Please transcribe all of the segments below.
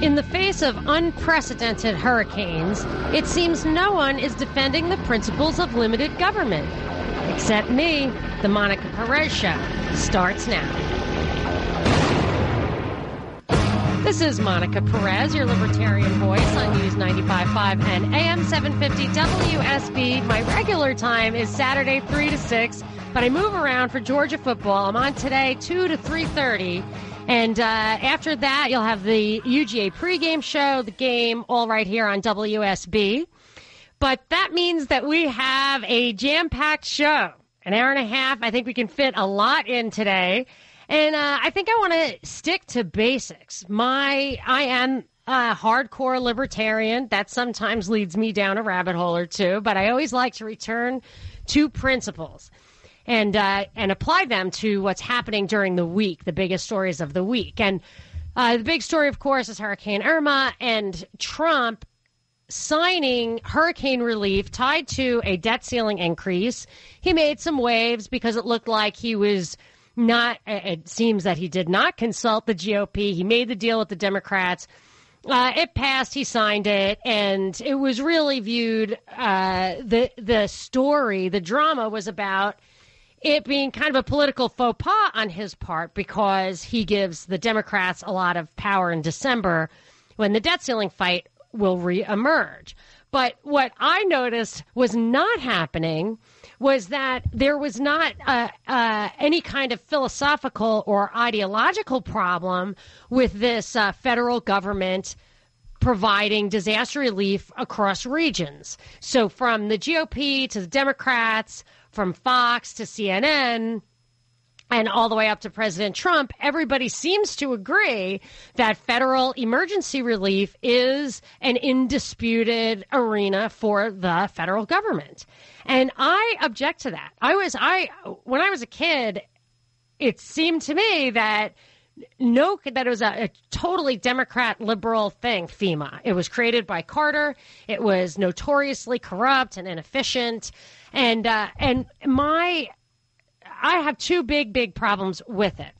In the face of unprecedented hurricanes, it seems no one is defending the principles of limited government. Except me. The Monica Perez Show starts now. This is Monica Perez, your libertarian voice on News 95.5 and AM 750 WSB. My regular time is Saturday 3 to 6, but I move around for Georgia football. I'm on today 2 to 3.30. And uh, after that, you'll have the UGA pregame show, the game, all right here on WSB. But that means that we have a jam packed show. An hour and a half. I think we can fit a lot in today. And uh, I think I want to stick to basics. My, I am a hardcore libertarian. That sometimes leads me down a rabbit hole or two, but I always like to return to principles and uh, and apply them to what's happening during the week, the biggest stories of the week. And uh, the big story, of course, is Hurricane Irma and Trump signing hurricane relief tied to a debt ceiling increase. He made some waves because it looked like he was not. It seems that he did not consult the GOP. He made the deal with the Democrats. Uh, it passed. He signed it, and it was really viewed. Uh, the the story, the drama was about it being kind of a political faux pas on his part because he gives the Democrats a lot of power in December when the debt ceiling fight will reemerge. But what I noticed was not happening was that there was not uh, uh, any kind of philosophical or ideological problem with this uh, federal government providing disaster relief across regions. So from the GOP to the Democrats, from Fox to CNN and all the way up to President Trump, everybody seems to agree that federal emergency relief is an indisputed arena for the federal government. And I object to that. I was I when I was a kid, it seemed to me that no that it was a, a, totally democrat liberal thing fema it was created by carter it was notoriously corrupt and inefficient and uh, and my I have two big big problems with it.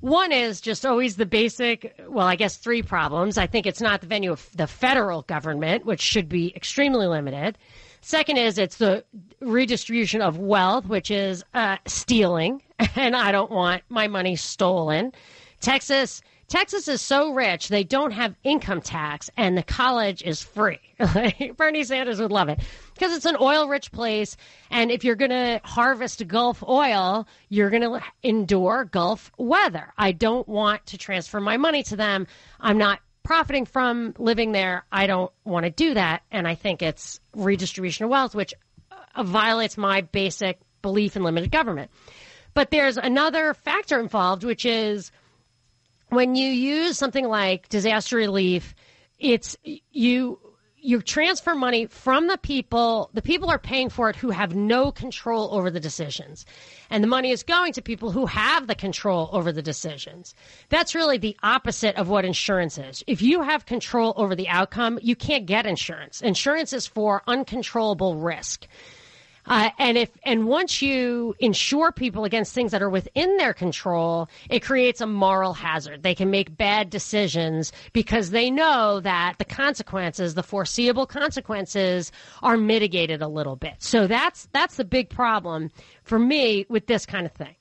One is just always the basic, well, I guess three problems. I think it's not the venue of the federal government, which should be extremely limited. Second is it's the redistribution of wealth, which is uh, stealing, and I don't want my money stolen. Texas Texas is so rich, they don't have income tax, and the college is free. Bernie Sanders would love it because it's an oil rich place. And if you're going to harvest Gulf oil, you're going to endure Gulf weather. I don't want to transfer my money to them. I'm not profiting from living there. I don't want to do that. And I think it's redistribution of wealth, which uh, violates my basic belief in limited government. But there's another factor involved, which is when you use something like disaster relief, it's you you transfer money from the people the people are paying for it who have no control over the decisions. And the money is going to people who have the control over the decisions. That's really the opposite of what insurance is. If you have control over the outcome you can't get insurance. Insurance is for uncontrollable risk uh, and if and once you insure people against things that are within their control, it creates a moral hazard. They can make bad decisions because they know that the consequences, the foreseeable consequences, are mitigated a little bit. So that's that's the big problem for me with this kind of thing.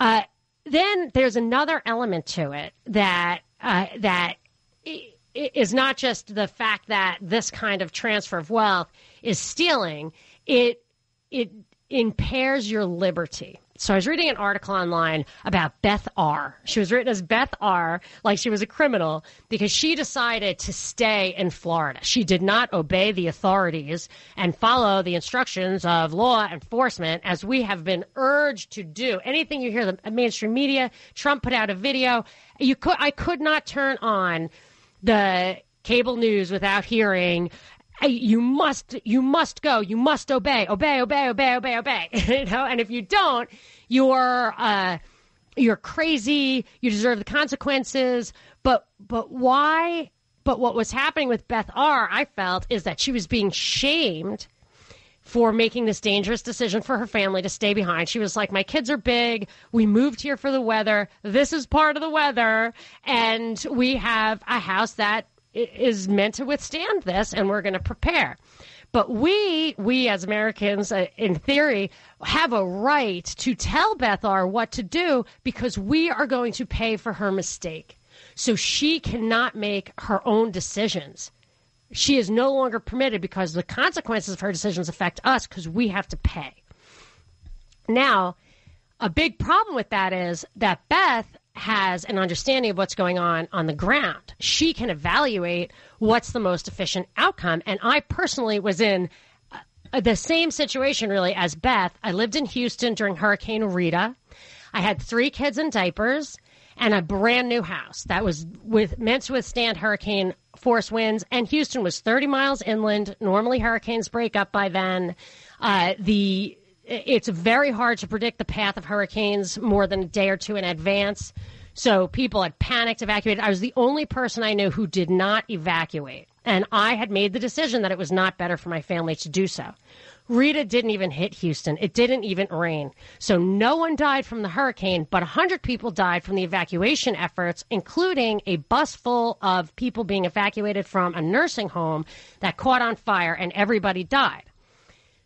Uh, then there's another element to it that uh, that is not just the fact that this kind of transfer of wealth is stealing. It it impairs your liberty. So I was reading an article online about Beth R. She was written as Beth R. like she was a criminal because she decided to stay in Florida. She did not obey the authorities and follow the instructions of law enforcement as we have been urged to do. Anything you hear the mainstream media, Trump put out a video, you could I could not turn on the cable news without hearing you must you must go you must obey obey obey obey obey obey you know and if you don't you're uh you're crazy you deserve the consequences but but why but what was happening with Beth R I felt is that she was being shamed for making this dangerous decision for her family to stay behind. She was like, My kids are big. We moved here for the weather. This is part of the weather. And we have a house that is meant to withstand this, and we're going to prepare. But we, we as Americans, uh, in theory, have a right to tell Beth R what to do because we are going to pay for her mistake. So she cannot make her own decisions. She is no longer permitted because the consequences of her decisions affect us because we have to pay. Now, a big problem with that is that Beth has an understanding of what's going on on the ground. She can evaluate what's the most efficient outcome. And I personally was in uh, the same situation really as Beth. I lived in Houston during Hurricane Rita. I had three kids in diapers and a brand new house that was with meant to withstand hurricane force winds. And Houston was 30 miles inland. Normally hurricanes break up by then. Uh, the it's very hard to predict the path of hurricanes more than a day or two in advance. So people had panicked, evacuated. I was the only person I knew who did not evacuate. And I had made the decision that it was not better for my family to do so. Rita didn't even hit Houston. It didn't even rain. So no one died from the hurricane, but 100 people died from the evacuation efforts, including a bus full of people being evacuated from a nursing home that caught on fire and everybody died.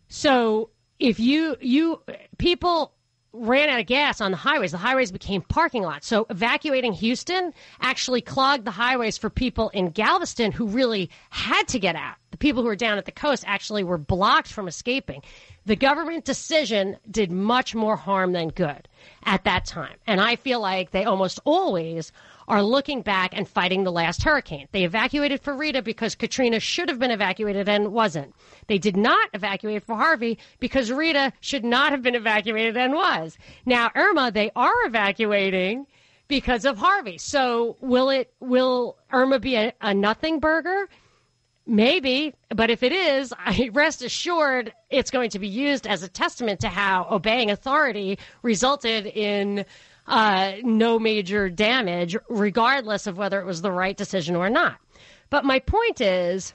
So if you you people ran out of gas on the highways. The highways became parking lots. So evacuating Houston actually clogged the highways for people in Galveston who really had to get out. The people who were down at the coast actually were blocked from escaping. The government decision did much more harm than good at that time. And I feel like they almost always are looking back and fighting the last hurricane. They evacuated for Rita because Katrina should have been evacuated and wasn't. They did not evacuate for Harvey because Rita should not have been evacuated and was. Now, Irma, they are evacuating because of Harvey. So will it will Irma be a, a nothing burger? Maybe, but if it is, I rest assured it's going to be used as a testament to how obeying authority resulted in uh, no major damage, regardless of whether it was the right decision or not. But my point is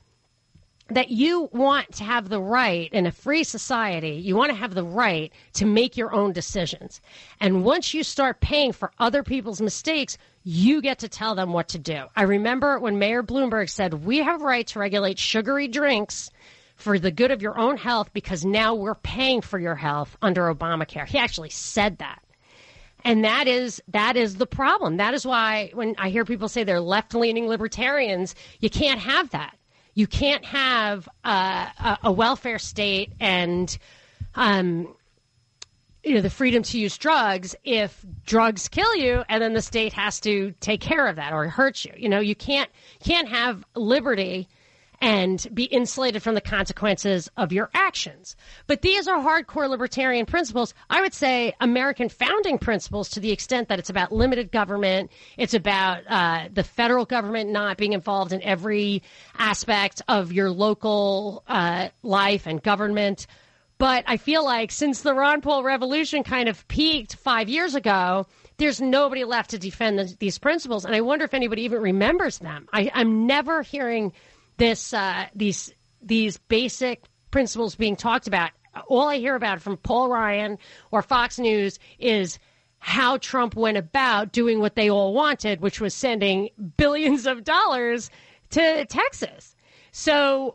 that you want to have the right in a free society, you want to have the right to make your own decisions. And once you start paying for other people's mistakes, you get to tell them what to do. I remember when Mayor Bloomberg said, We have right to regulate sugary drinks for the good of your own health because now we're paying for your health under Obamacare. He actually said that. And that is that is the problem. That is why when I hear people say they're left-leaning libertarians, you can't have that. You can't have a, a, welfare state and um, you know the freedom to use drugs if drugs kill you, and then the state has to take care of that or hurt you. You know, you can't can't have liberty and be insulated from the consequences of your actions. But these are hardcore libertarian principles. I would say American founding principles to the extent that it's about limited government. It's about uh, the federal government not being involved in every aspect of your local uh, life and government. But I feel like since the Ron Paul revolution kind of peaked five years ago, there's nobody left to defend the, these principles. And I wonder if anybody even remembers them. I, I'm never hearing this uh, these these basic principles being talked about. All I hear about from Paul Ryan or Fox News is how Trump went about doing what they all wanted, which was sending billions of dollars to Texas. So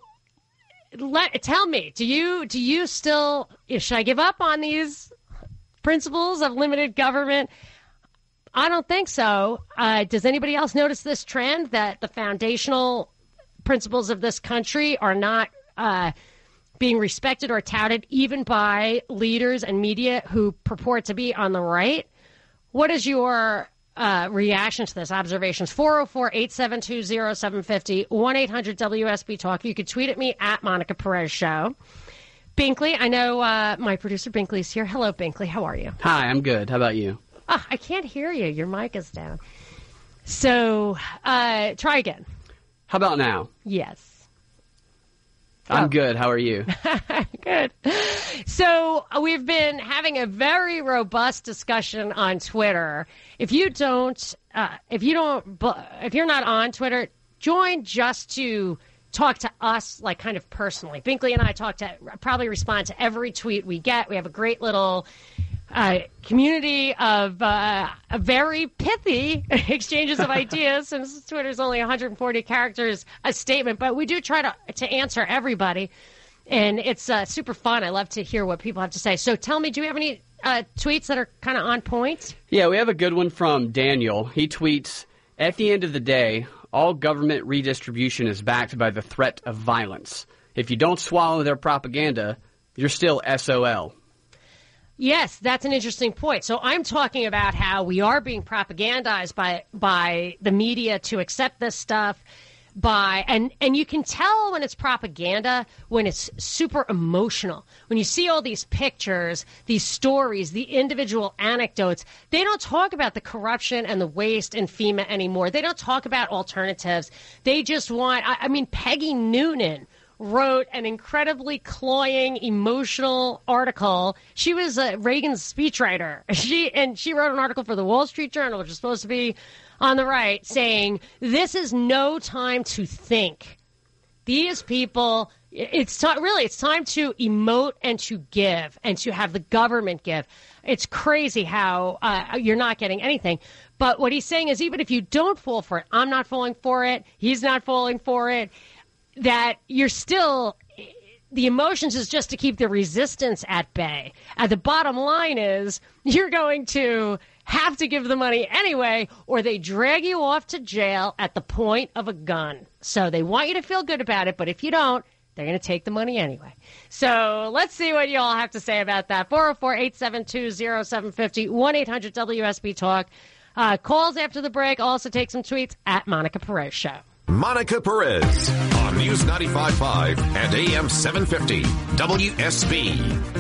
let tell me, do you do you still should I give up on these principles of limited government? I don't think so. Uh, does anybody else notice this trend that the foundational principles of this country are not uh, being respected or touted even by leaders and media who purport to be on the right. What is your uh, reaction to this observations 404 872 0750 1 800 WSB Talk. You could tweet at me at Monica Perez Show. Binkley, I know uh, my producer Binkley's here. Hello, Binkley. How are you? Hi, I'm good. How about you? Oh, I can't hear you. Your mic is down. So uh, try again. How about now? Yes. I'm oh. good. How are you? good. So uh, we've been having a very robust discussion on Twitter. If you don't, uh, if you don't, if you're not on Twitter, join just to talk to us like kind of personally. Binkley and I talk to probably respond to every tweet we get. We have a great little uh, community of uh, very pithy exchanges of ideas since Twitter's only 140 characters a statement, but we do try to to answer everybody, and it's uh, super fun. I love to hear what people have to say. So tell me, do you have any uh, tweets that are kind of on point? Yeah, we have a good one from Daniel. He tweets, "At the end of the day, all government redistribution is backed by the threat of violence. If you don't swallow their propaganda, you're still SOL." Yes, that's an interesting point. So I'm talking about how we are being propagandized by by the media to accept this stuff by and and you can tell when it's propaganda when it's super emotional. When you see all these pictures these stories the individual anecdotes they don't talk about the corruption and the waste in fema anymore. They don't talk about alternatives. They just want i, I mean peggy noonan wrote an incredibly cloying, emotional article. She was a Reagan's speechwriter. She and she wrote an article for the Wall Street Journal, which is supposed to be on the right, saying this is no time to think. These people, it's t- really it's time to emote and to give and to have the government give. It's crazy how uh, you're not getting anything. But what he's saying is, even if you don't fall for it, I'm not falling for it. He's not falling for it that you're still the emotions is just to keep the resistance at bay. And the bottom line is you're going to have to give the money anyway, or they drag you off to jail at the point of a gun. So they want you to feel good about it, but if you don't, they're going to take the money anyway. So let's see what you all have to say about that. 404 872 0750 1 800 WSB Talk. Uh, calls after the break. Also take some tweets at Monica Perez Show. Monica Perez on News 95.5 and AM 750 WSB.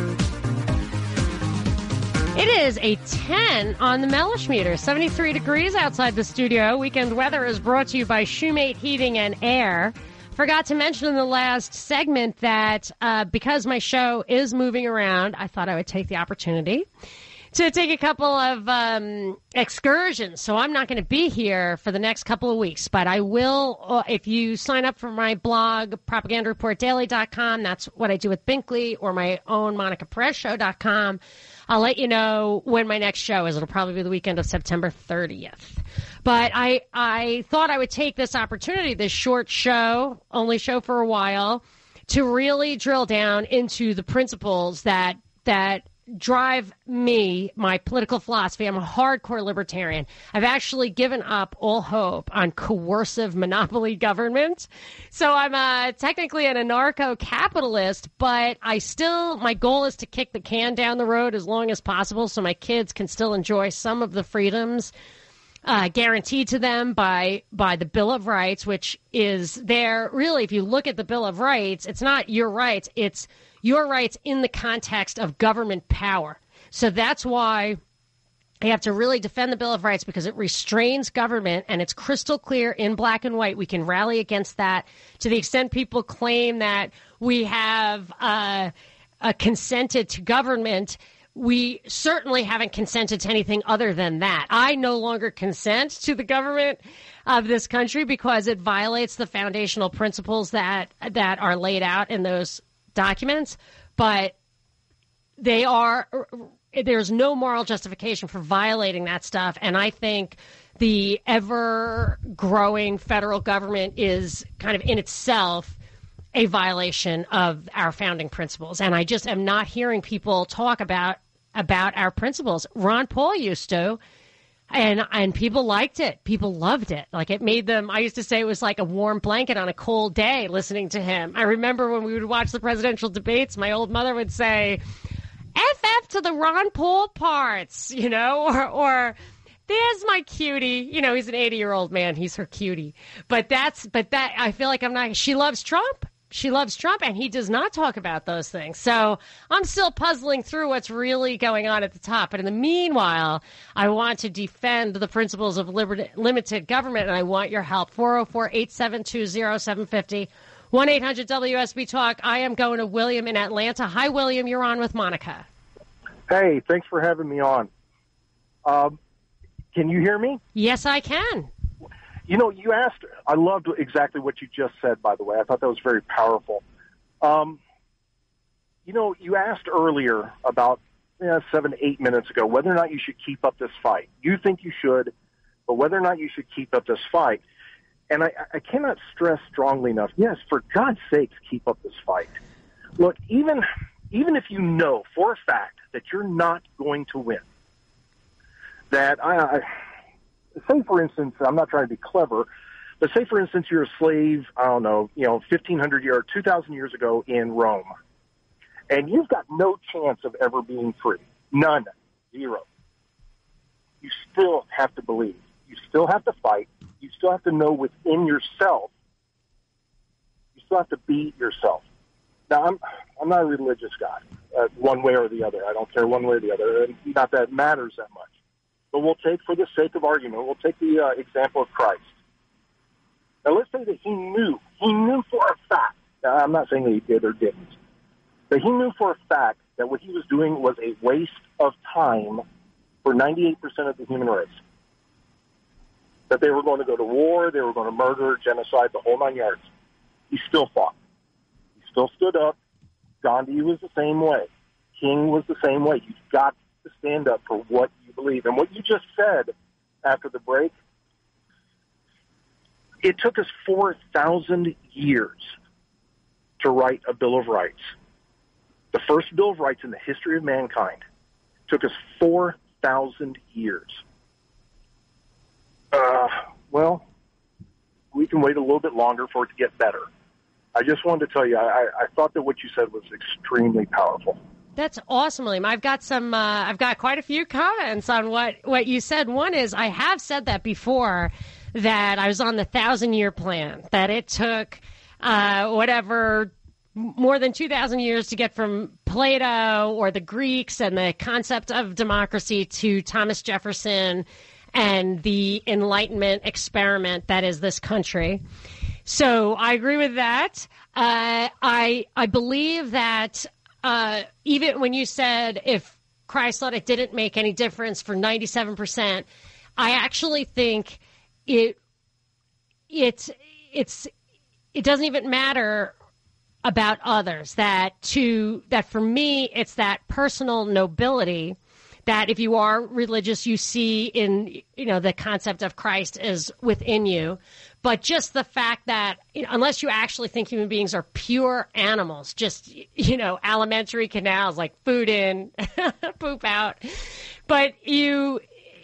It is a 10 on the Mellish meter, 73 degrees outside the studio. Weekend weather is brought to you by Shoemate Heating and Air. Forgot to mention in the last segment that uh, because my show is moving around, I thought I would take the opportunity to take a couple of um, excursions. So I'm not going to be here for the next couple of weeks, but I will. Uh, if you sign up for my blog, propagandareportdaily.com, that's what I do with Binkley, or my own MonicaPerezShow.com. I'll let you know when my next show is. It'll probably be the weekend of September 30th. But I, I thought I would take this opportunity, this short show, only show for a while, to really drill down into the principles that that drive me, my political philosophy. I'm a hardcore libertarian. I've actually given up all hope on coercive monopoly government. So I'm uh, technically an anarcho capitalist, but I still, my goal is to kick the can down the road as long as possible so my kids can still enjoy some of the freedoms. Uh, guaranteed to them by by the Bill of Rights, which is there. Really, if you look at the Bill of Rights, it's not your rights; it's your rights in the context of government power. So that's why I have to really defend the Bill of Rights because it restrains government and it's crystal clear in black and white. We can rally against that to the extent people claim that we have uh, consented to government. We certainly haven't consented to anything other than that. I no longer consent to the government of this country because it violates the foundational principles that that are laid out in those documents, but they are there's no moral justification for violating that stuff. And I think the ever growing federal government is kind of in itself a violation of our founding principles. And I just am not hearing people talk about about our principles. Ron Paul used to and and people liked it. People loved it. Like it made them. I used to say it was like a warm blanket on a cold day listening to him. I remember when we would watch the presidential debates. My old mother would say, "FF to the Ron Paul parts," you know, or or there's my cutie. You know, he's an 80 year old man. He's her cutie. But that's but that I feel like I'm not. She loves Trump she loves Trump, and he does not talk about those things. So I'm still puzzling through what's really going on at the top. But in the meanwhile, I want to defend the principles of liber- limited government, and I want your help. 404 872 0750 1 800 WSB Talk. I am going to William in Atlanta. Hi, William. You're on with Monica. Hey, thanks for having me on. Um, can you hear me? Yes, I can. You know, you asked, I loved exactly what you just said, by the way. I thought that was very powerful. Um, you know, you asked earlier about yeah, seven, eight minutes ago whether or not you should keep up this fight. You think you should, but whether or not you should keep up this fight. And I, I cannot stress strongly enough, yes, for God's sakes, keep up this fight. Look, even, even if you know for a fact that you're not going to win, that I, I say, for instance, I'm not trying to be clever, but say, for instance, you're a slave, I don't know, you know, 1,500 years, 2,000 years ago in Rome, and you've got no chance of ever being free. None. Zero. You still have to believe. You still have to fight. You still have to know within yourself. You still have to be yourself. Now, I'm I'm not a religious guy, uh, one way or the other. I don't care one way or the other. Not that it matters that much. But we'll take, for the sake of argument, we'll take the uh, example of Christ. Now, let's say that he knew, he knew for a fact. Now, I'm not saying that he did or didn't, but he knew for a fact that what he was doing was a waste of time for 98% of the human race. That they were going to go to war, they were going to murder, genocide, the whole nine yards. He still fought. He still stood up. Gandhi was the same way. King was the same way. You've got to stand up for what you believe. And what you just said after the break, it took us 4,000 years to write a Bill of Rights. The first Bill of Rights in the history of mankind took us 4,000 years. Uh, well, we can wait a little bit longer for it to get better. I just wanted to tell you, I, I thought that what you said was extremely powerful. That's awesome, Liam. I've got some. Uh, I've got quite a few comments on what what you said. One is I have said that before that I was on the thousand year plan. That it took uh, whatever more than 2,000 years to get from Plato or the Greeks and the concept of democracy to Thomas Jefferson and the Enlightenment experiment that is this country. So I agree with that. Uh, I I believe that uh, even when you said if Christ thought it didn't make any difference for 97%, I actually think it it it's it doesn't even matter about others. That to that for me it's that personal nobility that if you are religious you see in you know the concept of Christ is within you but just the fact that you know, unless you actually think human beings are pure animals just you know alimentary canals like food in poop out but you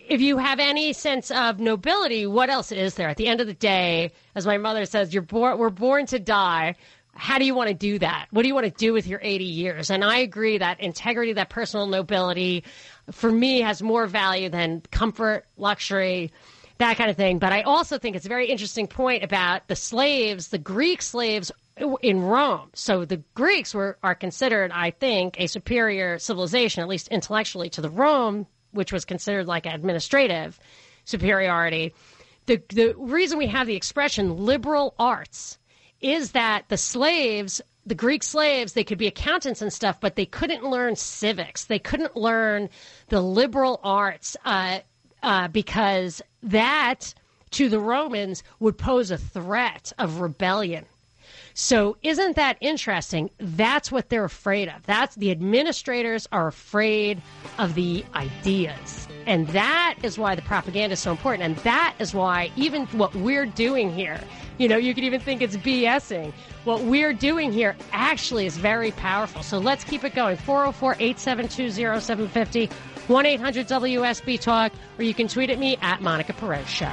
if you have any sense of nobility, what else is there? At the end of the day, as my mother says, you're born, we're born to die how do you want to do that? What do you want to do with your 80 years? And I agree that integrity, that personal nobility, for me, has more value than comfort, luxury, that kind of thing. But I also think it's a very interesting point about the slaves, the Greek slaves in Rome. So the Greeks were are considered, I think, a superior civilization, at least intellectually, to the Rome, which was considered like administrative superiority. The the reason we have the expression liberal arts is that the slaves, the Greek slaves, they could be accountants and stuff, but they couldn't learn civics. They couldn't learn the liberal arts uh, uh, because that to the Romans would pose a threat of rebellion. So isn't that interesting? That's what they're afraid of. That's the administrators are afraid of the ideas. And that is why the propaganda is so important. And that is why even what we're doing here, you know, you could even think it's BSing. What we're doing here actually is very powerful. So let's keep it going. 404 872 0750 1 800 WSB Talk, or you can tweet at me at Monica Perez Show.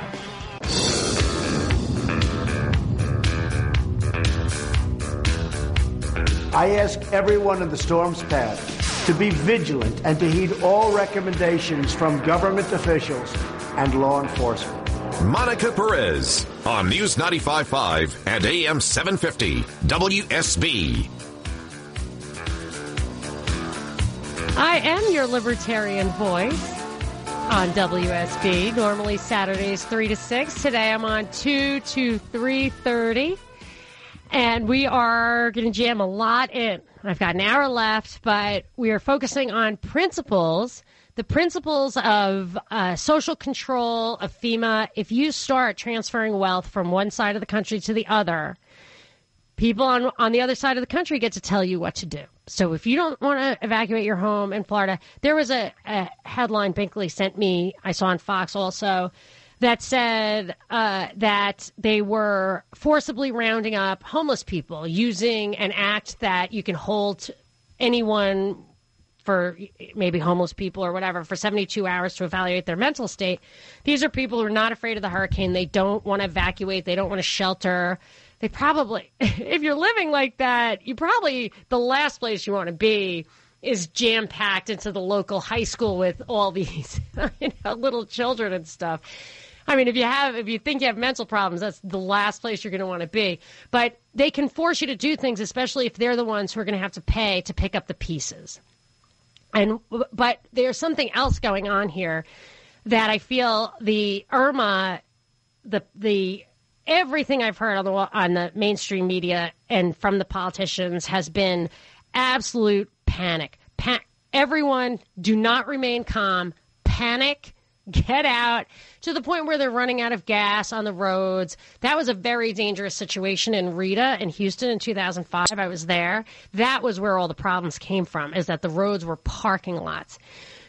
I ask everyone in the storm's path to be vigilant and to heed all recommendations from government officials and law enforcement. Monica Perez on News 95.5 and AM 750 WSB. I am your libertarian voice on WSB. Normally Saturdays 3 to 6. Today I'm on 2 to 3.30. And we are going to jam a lot in. I've got an hour left, but we are focusing on principles the principles of uh, social control of FEMA, if you start transferring wealth from one side of the country to the other, people on on the other side of the country get to tell you what to do. So if you don't want to evacuate your home in Florida, there was a, a headline Binkley sent me. I saw on Fox also that said uh, that they were forcibly rounding up homeless people using an act that you can hold anyone for maybe homeless people or whatever for 72 hours to evaluate their mental state. These are people who are not afraid of the hurricane. They don't want to evacuate. They don't want to shelter. They probably, if you're living like that, you probably, the last place you want to be is jam packed into the local high school with all these you know, little children and stuff. I mean, if you have, if you think you have mental problems, that's the last place you're going to want to be. But they can force you to do things, especially if they're the ones who are going to have to pay to pick up the pieces. And but there's something else going on here that I feel the Irma, the the everything I've heard on the on the mainstream media and from the politicians has been absolute panic. Pa- everyone, do not remain calm. Panic get out to the point where they're running out of gas on the roads. That was a very dangerous situation in Rita in Houston in 2005. I was there. That was where all the problems came from, is that the roads were parking lots.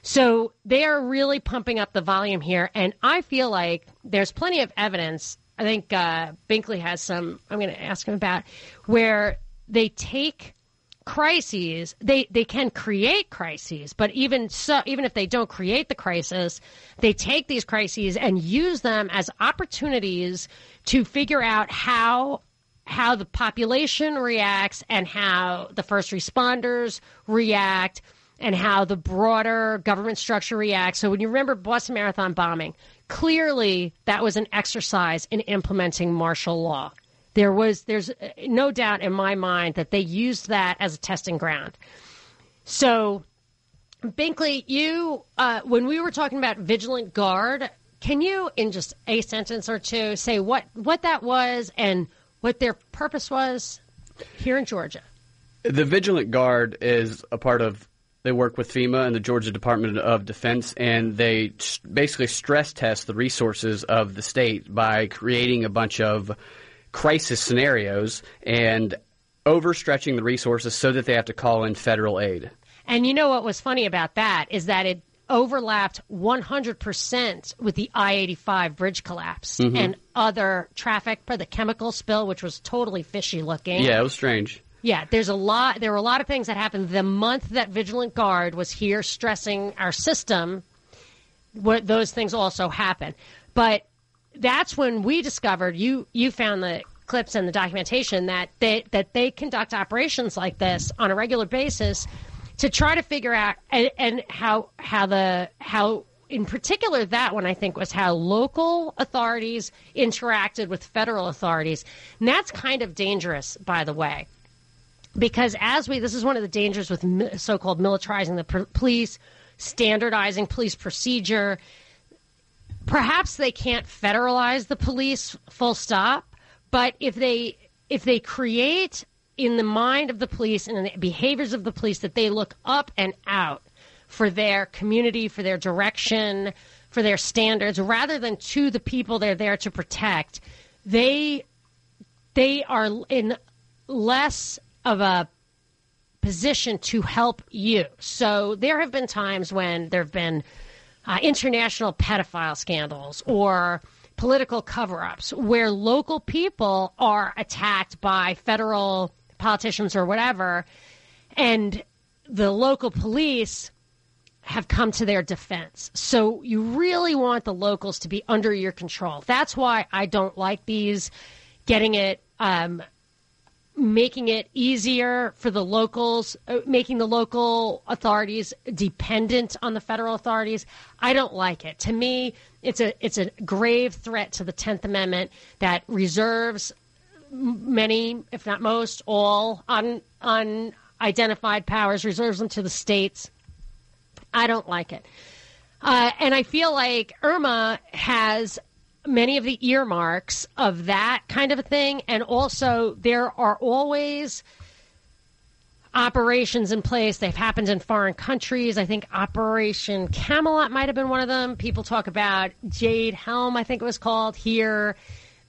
So they are really pumping up the volume here. And I feel like there's plenty of evidence. I think uh, Binkley has some, I'm going to ask him about, where they take crises they they can create crises but even so even if they don't create the crisis they take these crises and use them as opportunities to figure out how how the population reacts and how the first responders react and how the broader government structure reacts. So when you remember Boston Marathon bombing clearly that was an exercise in implementing martial law there was there's no doubt in my mind that they used that as a testing ground. So, Binkley, you uh, when we were talking about vigilant guard, can you in just a sentence or two say what what that was and what their purpose was here in Georgia? The vigilant guard is a part of they work with FEMA and the Georgia Department of Defense, and they basically stress test the resources of the state by creating a bunch of crisis scenarios and overstretching the resources so that they have to call in federal aid. And you know what was funny about that is that it overlapped 100% with the I 85 bridge collapse mm-hmm. and other traffic for the chemical spill, which was totally fishy looking. Yeah, it was strange. Yeah, there's a lot. There were a lot of things that happened the month that Vigilant Guard was here stressing our system. What those things also happen, but that's when we discovered you you found the clips and the documentation that they that they conduct operations like this on a regular basis to try to figure out and, and how how the how in particular that one I think was how local authorities interacted with federal authorities and that's kind of dangerous by the way because as we this is one of the dangers with so-called militarizing the police standardizing police procedure. Perhaps they can't federalize the police full stop, but if they if they create in the mind of the police and in the behaviors of the police that they look up and out for their community, for their direction, for their standards, rather than to the people they're there to protect, they they are in less of a position to help you. So there have been times when there have been uh, international pedophile scandals or political cover ups where local people are attacked by federal politicians or whatever, and the local police have come to their defense. So you really want the locals to be under your control. That's why I don't like these getting it um, making it easier for the locals, uh, making the local authorities dependent on the federal authorities. I don't like it. To me, it's a it's a grave threat to the Tenth Amendment that reserves many, if not most, all un, unidentified powers, reserves them to the states. I don't like it. Uh, and I feel like Irma has many of the earmarks of that kind of a thing. And also, there are always operations in place. They've happened in foreign countries. I think Operation Camelot might have been one of them. People talk about Jade Helm, I think it was called here.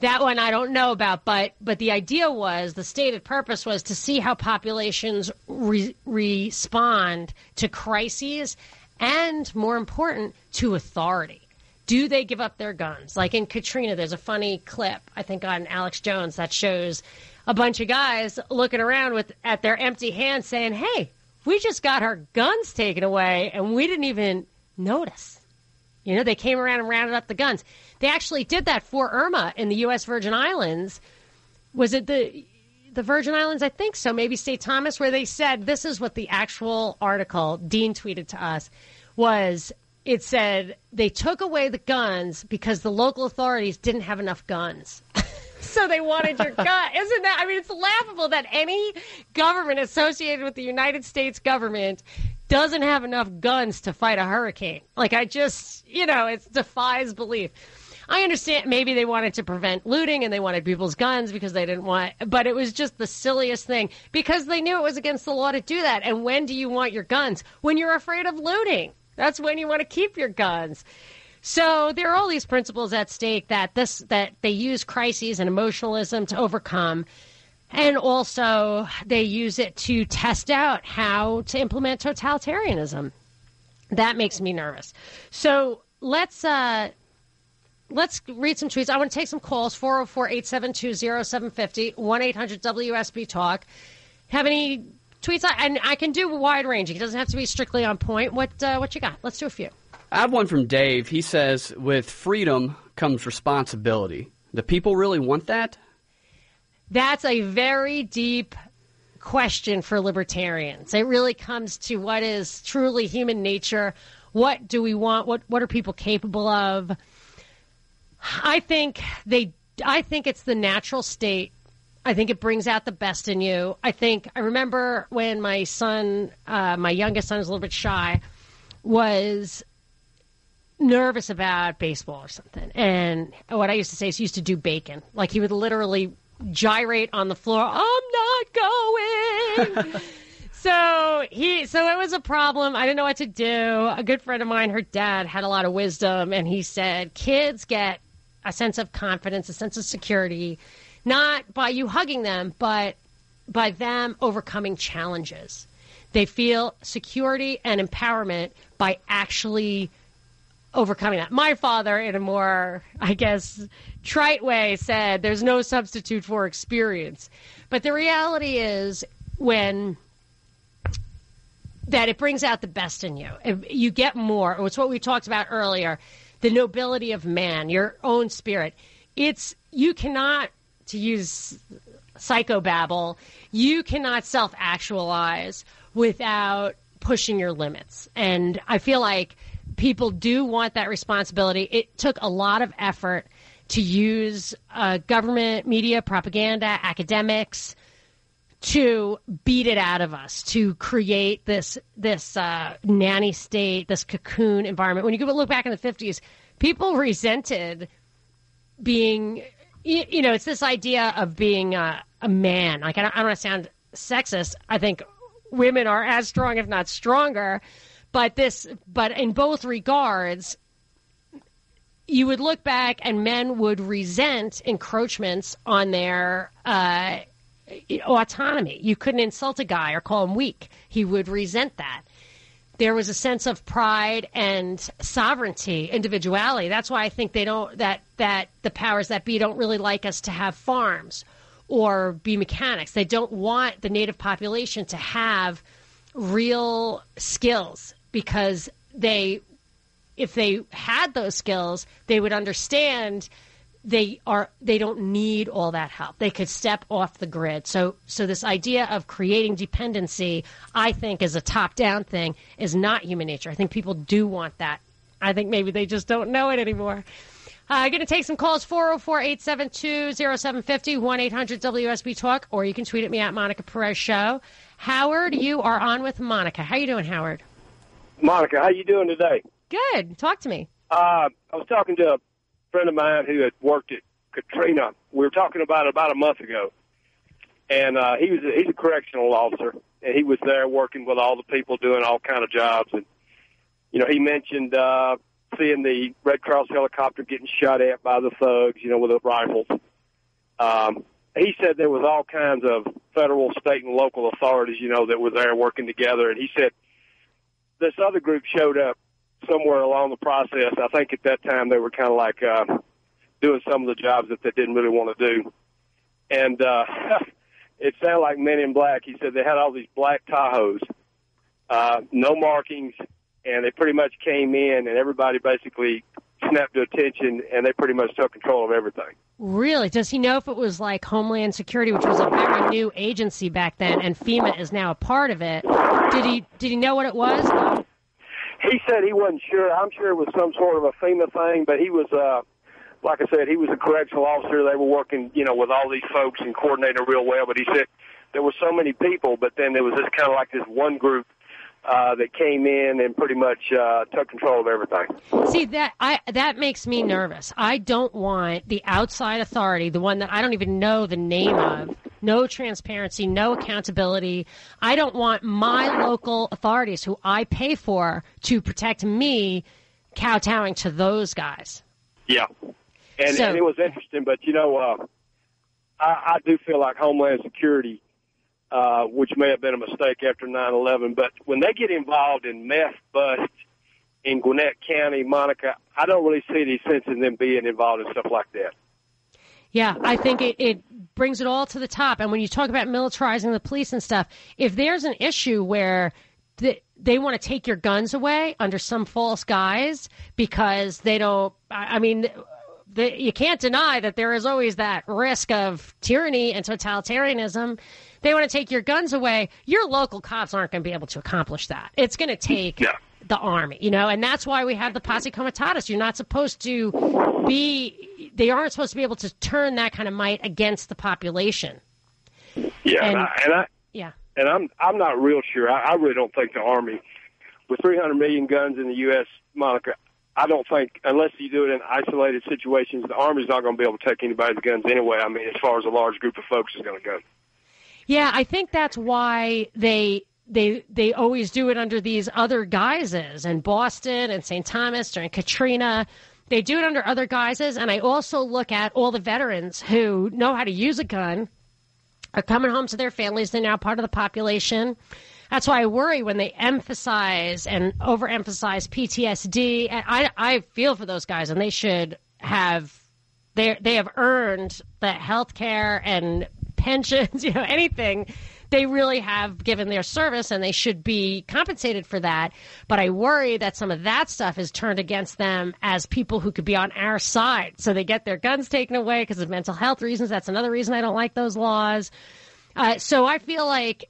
That one I don't know about, but but the idea was the stated purpose was to see how populations re- respond to crises, and more important, to authority. Do they give up their guns? Like in Katrina, there's a funny clip I think on Alex Jones that shows a bunch of guys looking around with at their empty hands, saying, "Hey, we just got our guns taken away, and we didn't even notice." You know, they came around and rounded up the guns. They actually did that for Irma in the U.S. Virgin Islands. Was it the the Virgin Islands? I think so. Maybe St. Thomas, where they said this is what the actual article Dean tweeted to us was. It said they took away the guns because the local authorities didn't have enough guns. so they wanted your gun. Isn't that? I mean, it's laughable that any government associated with the United States government doesn't have enough guns to fight a hurricane. Like, I just, you know, it defies belief. I understand maybe they wanted to prevent looting and they wanted people's guns because they didn't want, but it was just the silliest thing because they knew it was against the law to do that. And when do you want your guns? When you're afraid of looting. That's when you want to keep your guns. So there are all these principles at stake that this that they use crises and emotionalism to overcome. And also, they use it to test out how to implement totalitarianism. That makes me nervous. So let's uh, let's read some tweets. I want to take some calls 404 872 0750 1 800 WSB Talk. Have any tweets? And I can do wide ranging. It doesn't have to be strictly on point. What, uh, what you got? Let's do a few. I have one from Dave. He says, with freedom comes responsibility. Do people really want that? That's a very deep question for libertarians. It really comes to what is truly human nature. What do we want? What what are people capable of? I think they I think it's the natural state. I think it brings out the best in you. I think I remember when my son, uh, my youngest son, was a little bit shy, was nervous about baseball or something. And what I used to say is he used to do bacon. Like he would literally gyrate on the floor. I'm not going. so he so it was a problem. I didn't know what to do. A good friend of mine, her dad, had a lot of wisdom and he said kids get a sense of confidence, a sense of security, not by you hugging them, but by them overcoming challenges. They feel security and empowerment by actually overcoming that. My father, in a more, I guess, trite way, said there's no substitute for experience. But the reality is when that it brings out the best in you. You get more. It's what we talked about earlier the nobility of man, your own spirit. It's, you cannot, to use psychobabble, you cannot self actualize without pushing your limits. And I feel like people do want that responsibility. It took a lot of effort to use uh, government, media, propaganda, academics to beat it out of us, to create this this uh, nanny state, this cocoon environment. When you look back in the fifties, people resented being, you, you, know, it's this idea of being a, a man. Like I don't, I don't want to sound sexist. I think women are as strong, if not stronger but this, but in both regards, you would look back and men would resent encroachments on their uh, autonomy. You couldn't insult a guy or call him weak. He would resent that. There was a sense of pride and sovereignty, individuality. That's why I think they don't that that the powers that be don't really like us to have farms or be mechanics. They don't want the native population to have real skills because they if they had those skills, they would understand they are they don't need all that help. They could step off the grid. So so this idea of creating dependency, I think, is a top down thing, is not human nature. I think people do want that. I think maybe they just don't know it anymore. I'm uh, going to take some calls 404 872 0750 1 800 WSB Talk, or you can tweet at me at Monica Perez Show. Howard, you are on with Monica. How you doing, Howard? Monica, how you doing today? Good. Talk to me. Uh, I was talking to a friend of mine who had worked at Katrina. We were talking about it about a month ago, and uh, he was a, he's a correctional officer, and he was there working with all the people doing all kind of jobs, and you know he mentioned uh, seeing the Red Cross helicopter getting shot at by the thugs, you know, with the rifles. Um, he said there was all kinds of federal, state, and local authorities, you know, that were there working together, and he said this other group showed up somewhere along the process. I think at that time they were kind of like uh, doing some of the jobs that they didn't really want to do, and uh, it sounded like Men in Black. He said they had all these black Tahoes, uh, no markings, and they pretty much came in, and everybody basically snapped to attention, and they pretty much took control of everything. Really? Does he know if it was like Homeland Security, which was a very new agency back then, and FEMA is now a part of it? Did he did he know what it was? He said he wasn't sure. I'm sure it was some sort of a FEMA thing, but he was, uh, like I said, he was a correctional officer. They were working, you know, with all these folks and coordinating real well. But he said there were so many people, but then there was this kind of like this one group uh, that came in and pretty much uh, took control of everything. See that I that makes me nervous. I don't want the outside authority, the one that I don't even know the name of, no transparency, no accountability. I don't want my local authorities, who I pay for to protect me, kowtowing to those guys. Yeah, and, So- and it was interesting, but you know, uh, I, I do feel like Homeland Security, uh, which may have been a mistake after 9/11, but when they get involved in meth bust in Gwinnett County, Monica, I don't really see any sense in them being involved in stuff like that. Yeah, I think it, it brings it all to the top. And when you talk about militarizing the police and stuff, if there's an issue where th- they want to take your guns away under some false guise because they don't, I I mean, the, you can't deny that there is always that risk of tyranny and totalitarianism. They want to take your guns away. Your local cops aren't going to be able to accomplish that. It's going to take Yeah. the army, you know, and that's why we have the posse comitatus. You're not supposed to be, they aren't supposed to be able to turn that kind of might against the population. Yeah, And- and, I, and I Yeah. and I'm I'm not real sure. I, I really don't think the Army, with 300 million guns in the U.S., Monica, I don't think unless you do it in isolated situations, the Army's not going to be able to take anybody's guns anyway. I mean, as far as a large group of folks is going to go. Yeah, I think that's why they they they always do it under these other guises and Boston and St. Thomas during Katrina. They do it under other guises and I also look at all the veterans who know how to use a gun are coming home to their families. They're now part of the population. That's why I worry when they emphasize and overemphasize PTSD. I, I feel for those guys, and they should have they they have earned the health care and pensions, you know, anything. They really have given their service and they should be compensated for that. But I worry that some of that stuff is turned against them as people who could be on our side. So they get their guns taken away because of mental health reasons. That's another reason I don't like those laws. Uh, so I feel like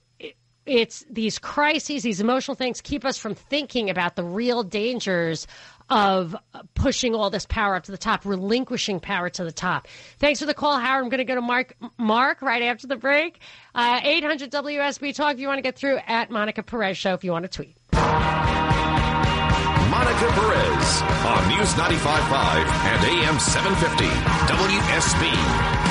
it's these crises, these emotional things keep us from thinking about the real dangers of pushing all this power up to the top, relinquishing power to the top. Thanks for the call, Howard. I'm going to go to Mark, Mark right after the break. Uh, 800 WSB Talk if you want to get through at Monica Perez Show if you want to tweet. Monica Perez on News 95.5 and AM 750 WSB.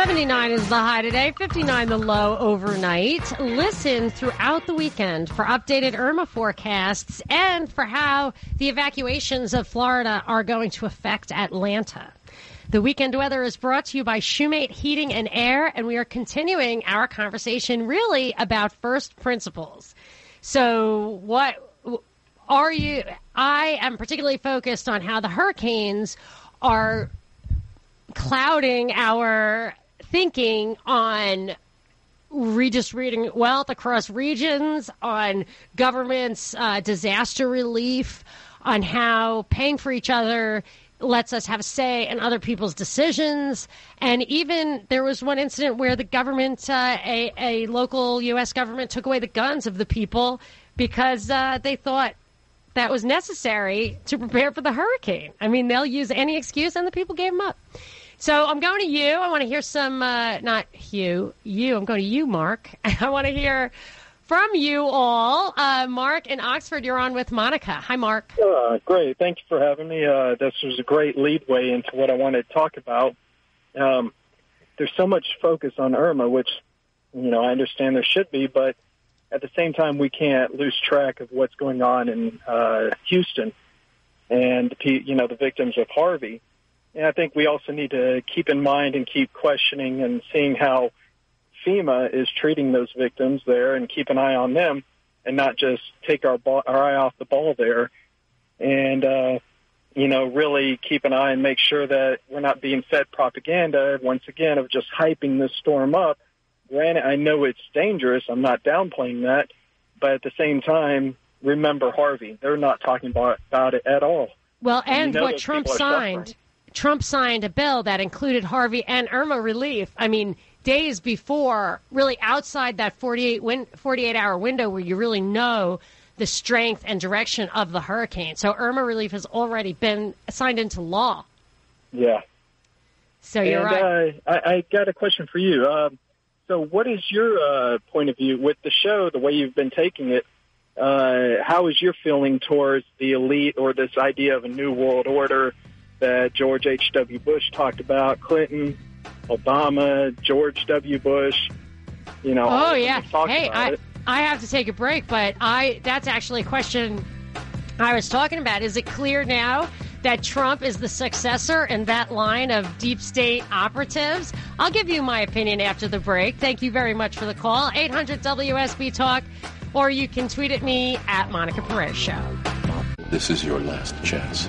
79 is the high today, 59 the low overnight. Listen throughout the weekend for updated Irma forecasts and for how the evacuations of Florida are going to affect Atlanta. The weekend weather is brought to you by Shoemate Heating and Air, and we are continuing our conversation really about first principles. So, what are you? I am particularly focused on how the hurricanes are clouding our thinking on redistributing wealth across regions, on government's uh, disaster relief, on how paying for each other lets us have a say in other people's decisions. And even there was one incident where the government, uh, a, a local U.S. government, took away the guns of the people because uh, they thought that was necessary to prepare for the hurricane. I mean, they'll use any excuse, and the people gave them up. So I'm going to you. I want to hear some, uh, not you, you. I'm going to you, Mark. I want to hear from you all. Uh, Mark in Oxford, you're on with Monica. Hi, Mark. Uh, great. Thank you for having me. Uh, this was a great leadway into what I wanted to talk about. Um, there's so much focus on Irma, which you know I understand there should be, but at the same time we can't lose track of what's going on in uh, Houston and you know the victims of Harvey. And I think we also need to keep in mind and keep questioning and seeing how FEMA is treating those victims there and keep an eye on them and not just take our, ball, our eye off the ball there and, uh, you know, really keep an eye and make sure that we're not being fed propaganda once again of just hyping this storm up. Granted, I know it's dangerous. I'm not downplaying that. But at the same time, remember Harvey. They're not talking about, about it at all. Well, and, and you know what Trump signed, Trump signed a bill that included Harvey and Irma relief. I mean, days before, really outside that 48, win, 48 hour window where you really know the strength and direction of the hurricane. So Irma relief has already been signed into law. Yeah. So you're and, right. Uh, I, I, got a question for you. Um, so, what is your uh, point of view with the show, the way you've been taking it? Uh, how is your feeling towards the elite or this idea of a new world order that George H.W. Bush talked about, Clinton, Obama, George W. Bush? You know, oh yeah. Hey, I it. I have to take a break, but I that's actually a question I was talking about. Is it clear now that Trump is the successor in that line of deep state operatives? I'll give you my opinion after the break. Thank you very much for the call. 800 WSB Talk or you can tweet at me at Monica Perez Show. This is your last chance.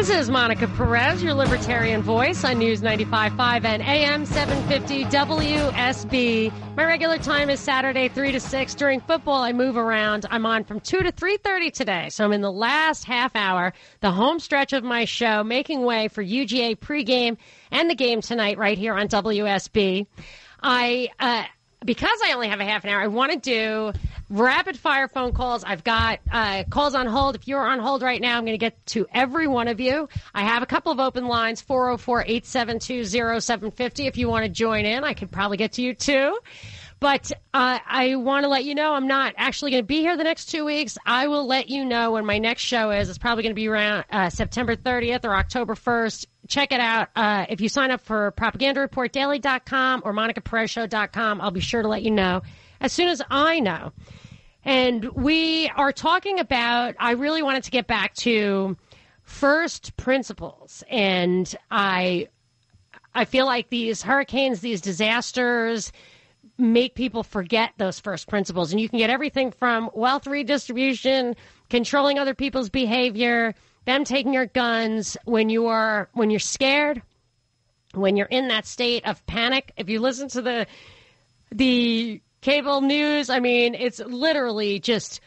This is Monica Perez, your libertarian voice on News 95.5 and AM 750 WSB. My regular time is Saturday 3 to 6. During football, I move around. I'm on from 2 to 3.30 today, so I'm in the last half hour, the home stretch of my show, making way for UGA pregame and the game tonight right here on WSB. I, uh, because I only have a half an hour, I want to do rapid fire phone calls. I've got uh, calls on hold. If you're on hold right now, I'm going to get to every one of you. I have a couple of open lines 404 872 0750. If you want to join in, I could probably get to you too. But uh, I want to let you know I'm not actually going to be here the next two weeks. I will let you know when my next show is. It's probably going to be around uh, September 30th or October 1st. Check it out. Uh, if you sign up for propagandareportdaily.com or monicaperezshow.com, I'll be sure to let you know as soon as I know. And we are talking about, I really wanted to get back to first principles. And I, I feel like these hurricanes, these disasters, make people forget those first principles. And you can get everything from wealth redistribution, controlling other people's behavior, them taking your guns when you are when you're scared, when you're in that state of panic. If you listen to the the cable news, I mean, it's literally just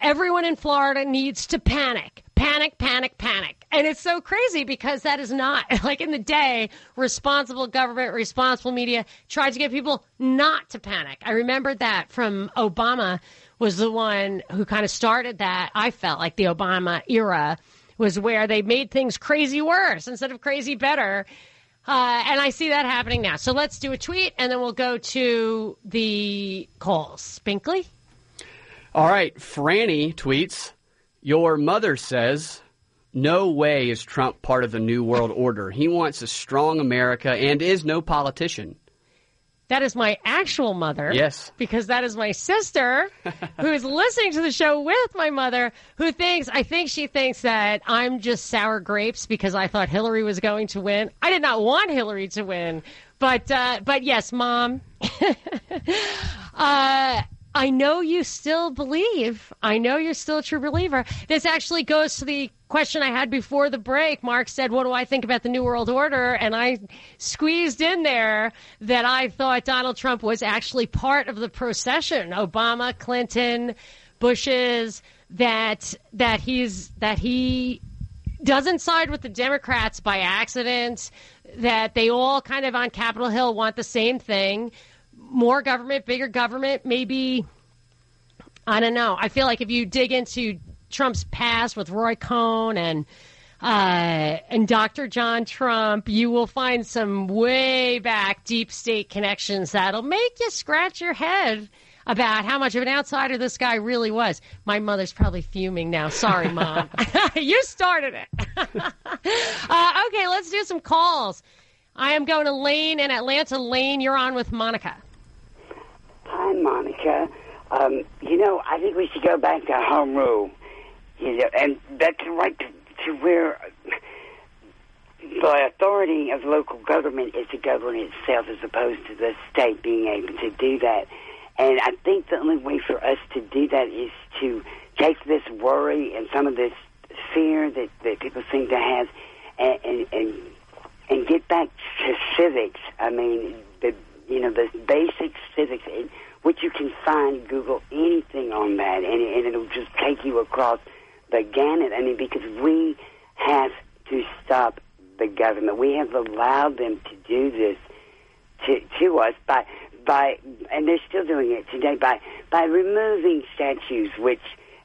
everyone in Florida needs to panic. Panic, panic, panic. And it's so crazy because that is not, like in the day, responsible government, responsible media tried to get people not to panic. I remember that from Obama was the one who kind of started that. I felt like the Obama era was where they made things crazy worse instead of crazy better. Uh, and I see that happening now. So let's do a tweet and then we'll go to the calls. Binkley? All right. Franny tweets Your mother says, no way is Trump part of the New World Order. He wants a strong America and is no politician. That is my actual mother. Yes. Because that is my sister who is listening to the show with my mother who thinks, I think she thinks that I'm just sour grapes because I thought Hillary was going to win. I did not want Hillary to win. But, uh, but yes, mom. uh, I know you still believe. I know you're still a true believer. This actually goes to the question I had before the break. Mark said, What do I think about the New World Order? And I squeezed in there that I thought Donald Trump was actually part of the procession. Obama, Clinton, Bush's, that that he's that he doesn't side with the Democrats by accident, that they all kind of on Capitol Hill want the same thing more government, bigger government, maybe. I don't know. I feel like if you dig into Trump's past with Roy Cohn and uh, and Dr. John Trump, you will find some way back deep state connections that'll make you scratch your head about how much of an outsider this guy really was. My mother's probably fuming now. Sorry, Mom. you started it. uh, okay, let's do some calls. I am going to Lane in Atlanta. Lane, you're on with Monica. Hi, Monica. Um, you know, I think we should go back to home rule. You know, and that's right to, to where the authority of local government is to govern itself as opposed to the state being able to do that. And I think the only way for us to do that is to take this worry and some of this fear that, that people seem to have and, and, and and get back to civics. I mean, you know the basic civics, which you can find Google anything on that, and, and it'll just take you across the gamut. I mean, because we have to stop the government. We have allowed them to do this to to us by by, and they're still doing it today by by removing statues, which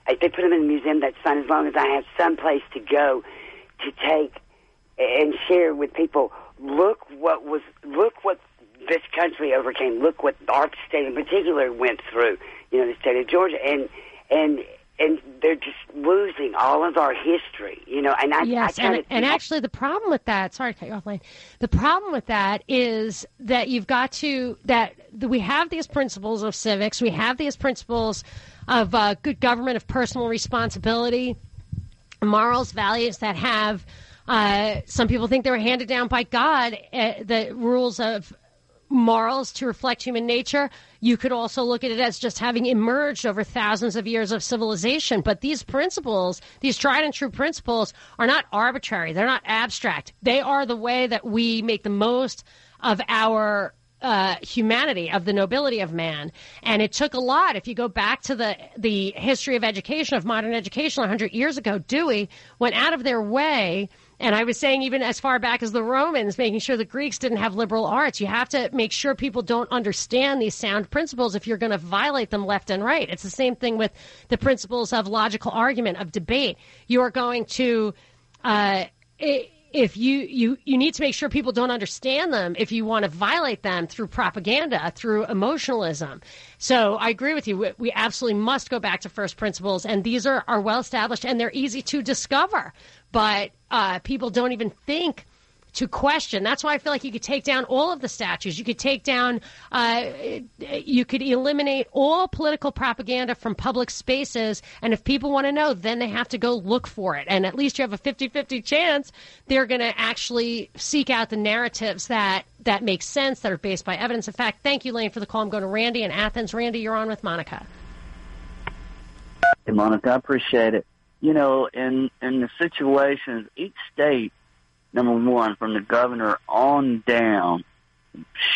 if they put them in a museum, that's fine as long as I have some place to go to take and share with people. Look what was look what this country overcame. Look what our state in particular went through. You know, the state of Georgia, and and and they're just losing all of our history. You know, and I yes, I and, and actually the problem with that. Sorry to cut you off, Lane. The problem with that is that you've got to that we have these principles of civics. We have these principles of uh, good government, of personal responsibility, morals, values that have uh, some people think they were handed down by God, uh, the rules of morals to reflect human nature. You could also look at it as just having emerged over thousands of years of civilization. But these principles, these tried and true principles, are not arbitrary. They're not abstract. They are the way that we make the most of our uh, humanity, of the nobility of man. And it took a lot. If you go back to the, the history of education, of modern education 100 years ago, Dewey went out of their way and I was saying, even as far back as the Romans, making sure the Greeks didn't have liberal arts. You have to make sure people don't understand these sound principles if you're going to violate them left and right. It's the same thing with the principles of logical argument, of debate. You are going to. Uh, it, if you, you you need to make sure people don't understand them if you want to violate them through propaganda through emotionalism. So i agree with you. We, we absolutely must go back to first principles and these are, are well established and they're easy to discover. But uh, people don't even think to question. That's why I feel like you could take down all of the statues. You could take down, uh, you could eliminate all political propaganda from public spaces. And if people want to know, then they have to go look for it. And at least you have a 50 50 chance they're going to actually seek out the narratives that, that make sense, that are based by evidence. In fact, thank you, Lane, for the call. I'm going to Randy in Athens. Randy, you're on with Monica. Hey, Monica, I appreciate it you know, in in the situations, each state, number one, from the governor on down,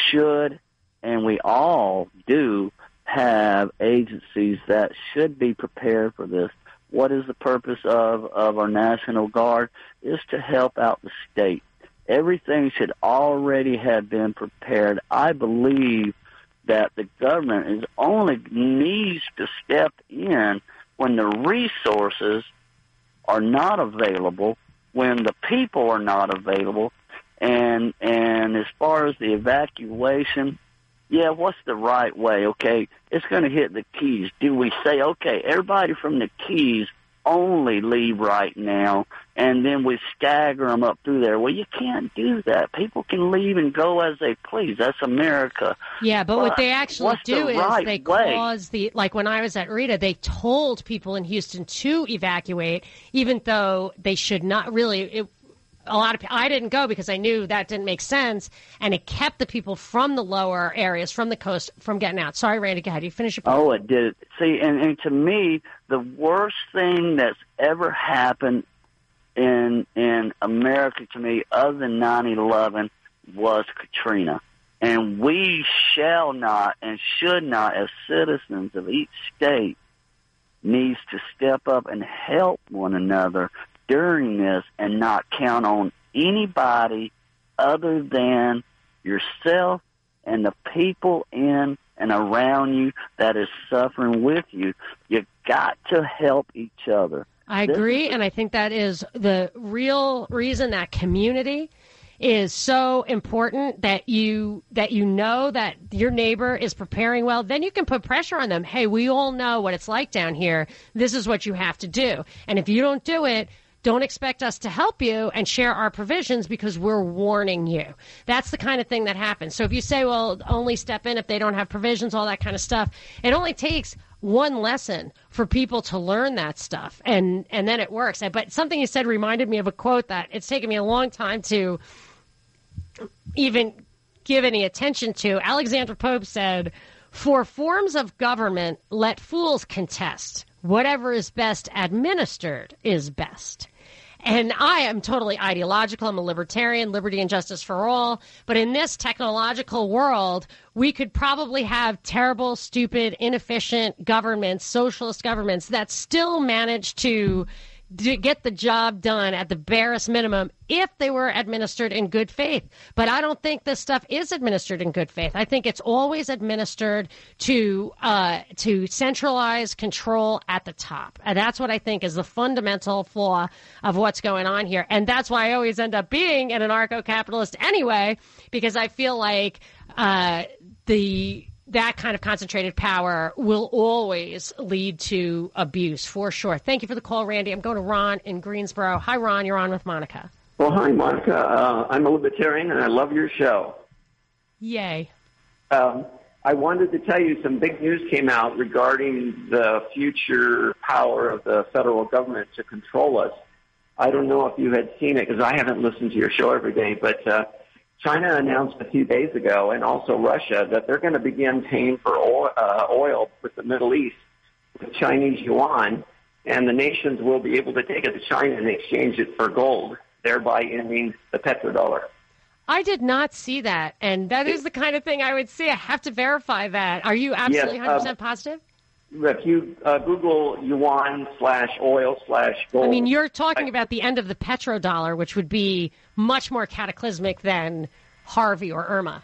should and we all do have agencies that should be prepared for this. What is the purpose of of our National Guard? Is to help out the state. Everything should already have been prepared. I believe that the government is only needs to step in when the resources are not available, when the people are not available, and and as far as the evacuation, yeah, what's the right way? Okay, it's going to hit the keys. Do we say, okay, everybody from the keys only leave right now, and then we stagger them up through there. Well, you can't do that. People can leave and go as they please. That's America. Yeah, but, but what they actually do the is right they way? cause the like when I was at Rita, they told people in Houston to evacuate, even though they should not really. It, a lot of I didn't go because I knew that didn't make sense, and it kept the people from the lower areas, from the coast, from getting out. Sorry, Randy, go ahead. You finish your point. Oh, it did. See, and, and to me, the worst thing that's ever happened in in America to me, other than nine eleven, was Katrina. And we shall not and should not, as citizens of each state, needs to step up and help one another during this and not count on anybody other than yourself and the people in and around you that is suffering with you. You got to help each other. I agree, and I think that is the real reason that community is so important that you that you know that your neighbor is preparing well. Then you can put pressure on them. Hey we all know what it's like down here. This is what you have to do. And if you don't do it don't expect us to help you and share our provisions because we're warning you. That's the kind of thing that happens. So if you say, well, only step in if they don't have provisions, all that kind of stuff, it only takes one lesson for people to learn that stuff and and then it works. But something you said reminded me of a quote that it's taken me a long time to even give any attention to. Alexander Pope said, For forms of government, let fools contest. Whatever is best administered is best. And I am totally ideological. I'm a libertarian, liberty and justice for all. But in this technological world, we could probably have terrible, stupid, inefficient governments, socialist governments that still manage to d- get the job done at the barest minimum if they were administered in good faith. But I don't think this stuff is administered in good faith. I think it's always administered to uh, to centralize control at the top, and that's what I think is the fundamental flaw of what's going on here. And that's why I always end up being an anarcho-capitalist anyway, because I feel like uh, the that kind of concentrated power will always lead to abuse for sure. Thank you for the call, Randy. I'm going to Ron in Greensboro. Hi, Ron. You're on with Monica. Well, hi, Monica. Uh, I'm a libertarian, and I love your show. Yay. Um, I wanted to tell you some big news came out regarding the future power of the federal government to control us. I don't know if you had seen it because I haven't listened to your show every day, but uh, China announced a few days ago, and also Russia, that they're going to begin paying for oil, uh, oil with the Middle East with Chinese yuan, and the nations will be able to take it to China and exchange it for gold, thereby ending the petrodollar. I did not see that, and that is the kind of thing I would see. I have to verify that. Are you absolutely Yes, 100% um, positive? If you uh, Google yuan slash oil slash gold, I mean, you're talking about the end of the petrodollar, which would be much more cataclysmic than Harvey or Irma.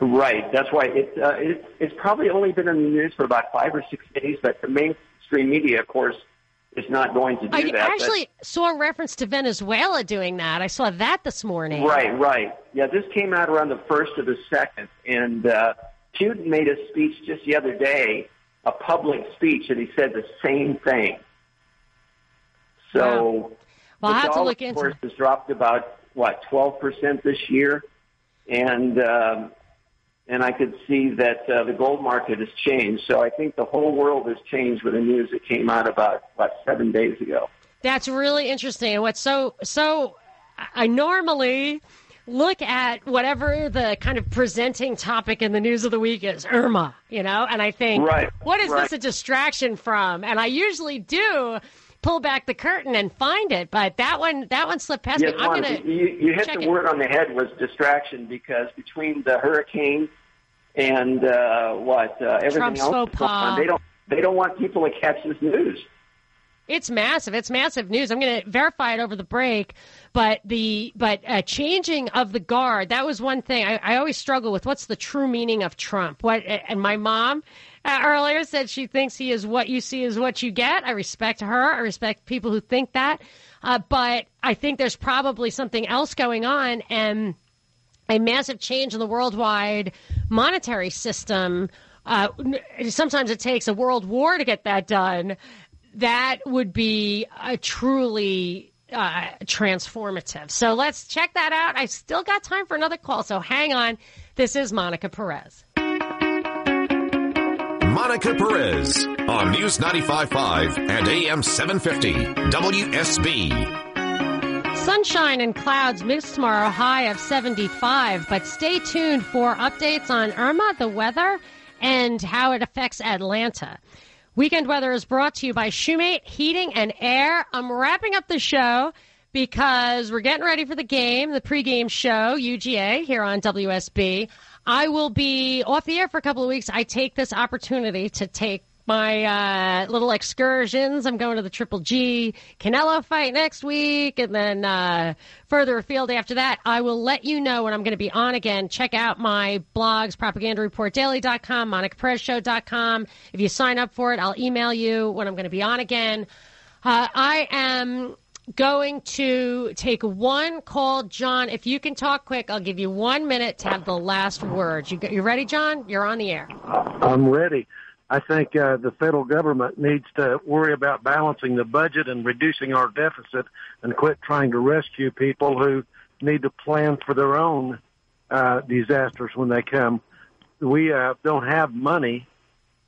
Right. That's why it, uh, it, it's probably only been in the news for about five or six days, but the mainstream media, of course, is not going to do I that. but- actually saw a reference to Venezuela doing that. I saw that this morning. Right, right. Yeah, this came out around the first or the second, and uh, Putin made a speech just the other day, a public speech, and he said the same thing. So, Well, I'll the have to dollar, look of course, has dropped about what twelve percent this year, and um, and I could see that uh, the gold market has changed. So I think the whole world has changed with the news that came out about about seven days ago. That's really interesting. And what's so so I normally look at whatever the kind of presenting topic in the news of the week is Irma, you know, and I think Right, what is right. this a distraction from? And I usually do pull back the curtain and find it, but that one that one slipped past Yes, me. I'm gonna you, you hit the it. word on the head was distraction because between the hurricane and uh, what uh, everything Trump's else on, they don't they don't want people to catch this news. It's massive. It's massive news. I'm going to verify it over the break, but the but uh, changing of the guard that was one thing I, I always struggle with. What's the true meaning of Trump? What and my mom uh, earlier said she thinks he is what you see is what you get. I respect her. I respect people who think that, uh, but I think there's probably something else going on and a massive change in the worldwide monetary system. Uh, sometimes it takes a world war to get that done. That would be a truly uh, transformative. So let's check that out. I still got time for another call, so hang on. This is Monica Perez. Monica Perez on News 95.5 and AM 750 WSB. Sunshine and clouds mixed tomorrow, high of 75. But stay tuned for updates on Irma, the weather, and how it affects Atlanta. Weekend weather is brought to you by Shoemate Heating and Air. I'm wrapping up the show because we're getting ready for the game, the pregame show, UGA, here on WSB. I will be off the air for a couple of weeks. I take this opportunity to take my uh, little excursions. I'm going to the Triple G Canelo fight next week, and then uh, further afield after that. I will let you know when I'm going to be on again. Check out my blogs, propagandareportdaily.com, monicaperezshow.com. If you sign up for it, I'll email you when I'm going to be on again. Uh, I am going to take one call. John, if you can talk quick, I'll give you one minute to have the last word. You, you ready, John? You're on the air. I'm ready. I think uh, the federal government needs to worry about balancing the budget and reducing our deficit and quit trying to rescue people who need to plan for their own uh, disasters when they come. We uh, don't have money.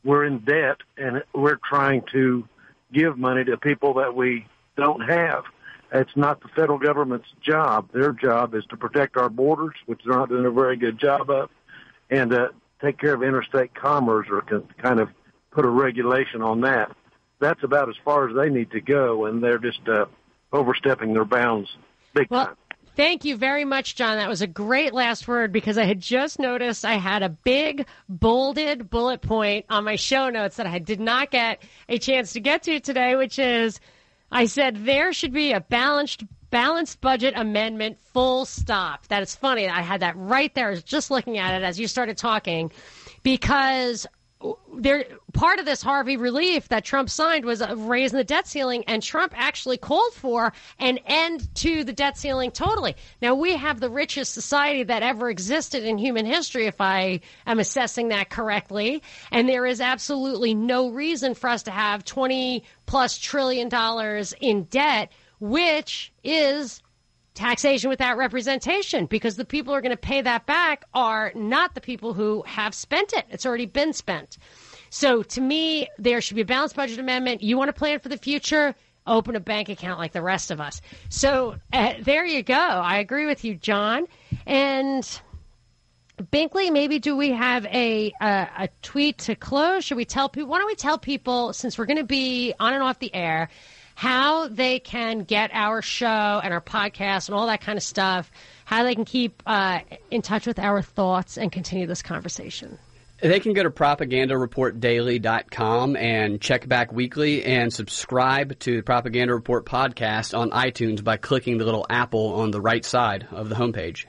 We're in debt, and we're trying to give money to people that we don't have. It's not the federal government's job. Their job is to protect our borders, which they're not doing a very good job of, and uh, take care of interstate commerce or kind of put a regulation on that. That's about as far as they need to go, and they're just uh, overstepping their bounds big well, time. Thank you very much, John. That was a great last word because I had just noticed I had a big bolded bullet point on my show notes that I did not get a chance to get to today, which is I said there should be a balanced balanced budget amendment full stop. That is funny. I had that right there. I was just looking at it as you started talking because there part of this Harvey relief that Trump signed was raising the debt ceiling, and Trump actually called for an end to the debt ceiling totally. Now we have the richest society that ever existed in human history, if I am assessing that correctly, and there is absolutely no reason for us to have twenty plus trillion dollars in debt, which is taxation without representation because the people who are going to pay that back are not the people who have spent it. It's already been spent. So to me, there should be a balanced budget amendment. You want to plan for the future? Open a bank account like the rest of us. So uh, there you go. I agree with you, John. And Binkley, maybe do we have a, a, a tweet to close? Should we tell people? Why don't we tell people since we're going to be on and off the air? how they can get our show and our podcast and all that kind of stuff, how they can keep uh, in touch with our thoughts and continue this conversation. They can go to propagandareportdaily.com and check back weekly and subscribe to the Propaganda Report podcast on iTunes by clicking the little apple on the right side of the homepage.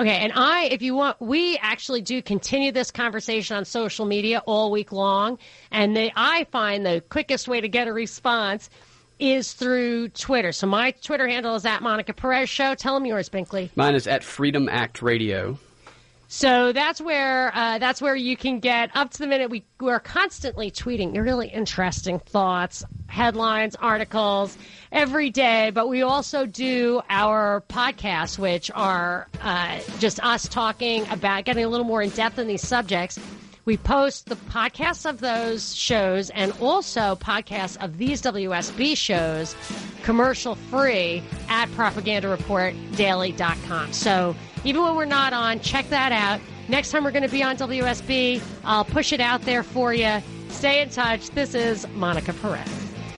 Okay, and I, if you want, we actually do continue this conversation on social media all week long, and they, I find the quickest way to get a response is through Twitter. So my Twitter handle is at Monica Perez Show. Tell them yours, Binkley. Mine is at Freedom Act Radio. So that's where uh, that's where you can get up to the minute. We we're constantly tweeting really interesting thoughts, headlines, articles every day. But we also do our podcasts, which are uh, just us talking about getting a little more in depth in these subjects. We post the podcasts of those shows and also podcasts of these WSB shows commercial free at propagandareportdaily.com. So even when we're not on, check that out. Next time we're going to be on WSB, I'll push it out there for you. Stay in touch. This is Monica Perez.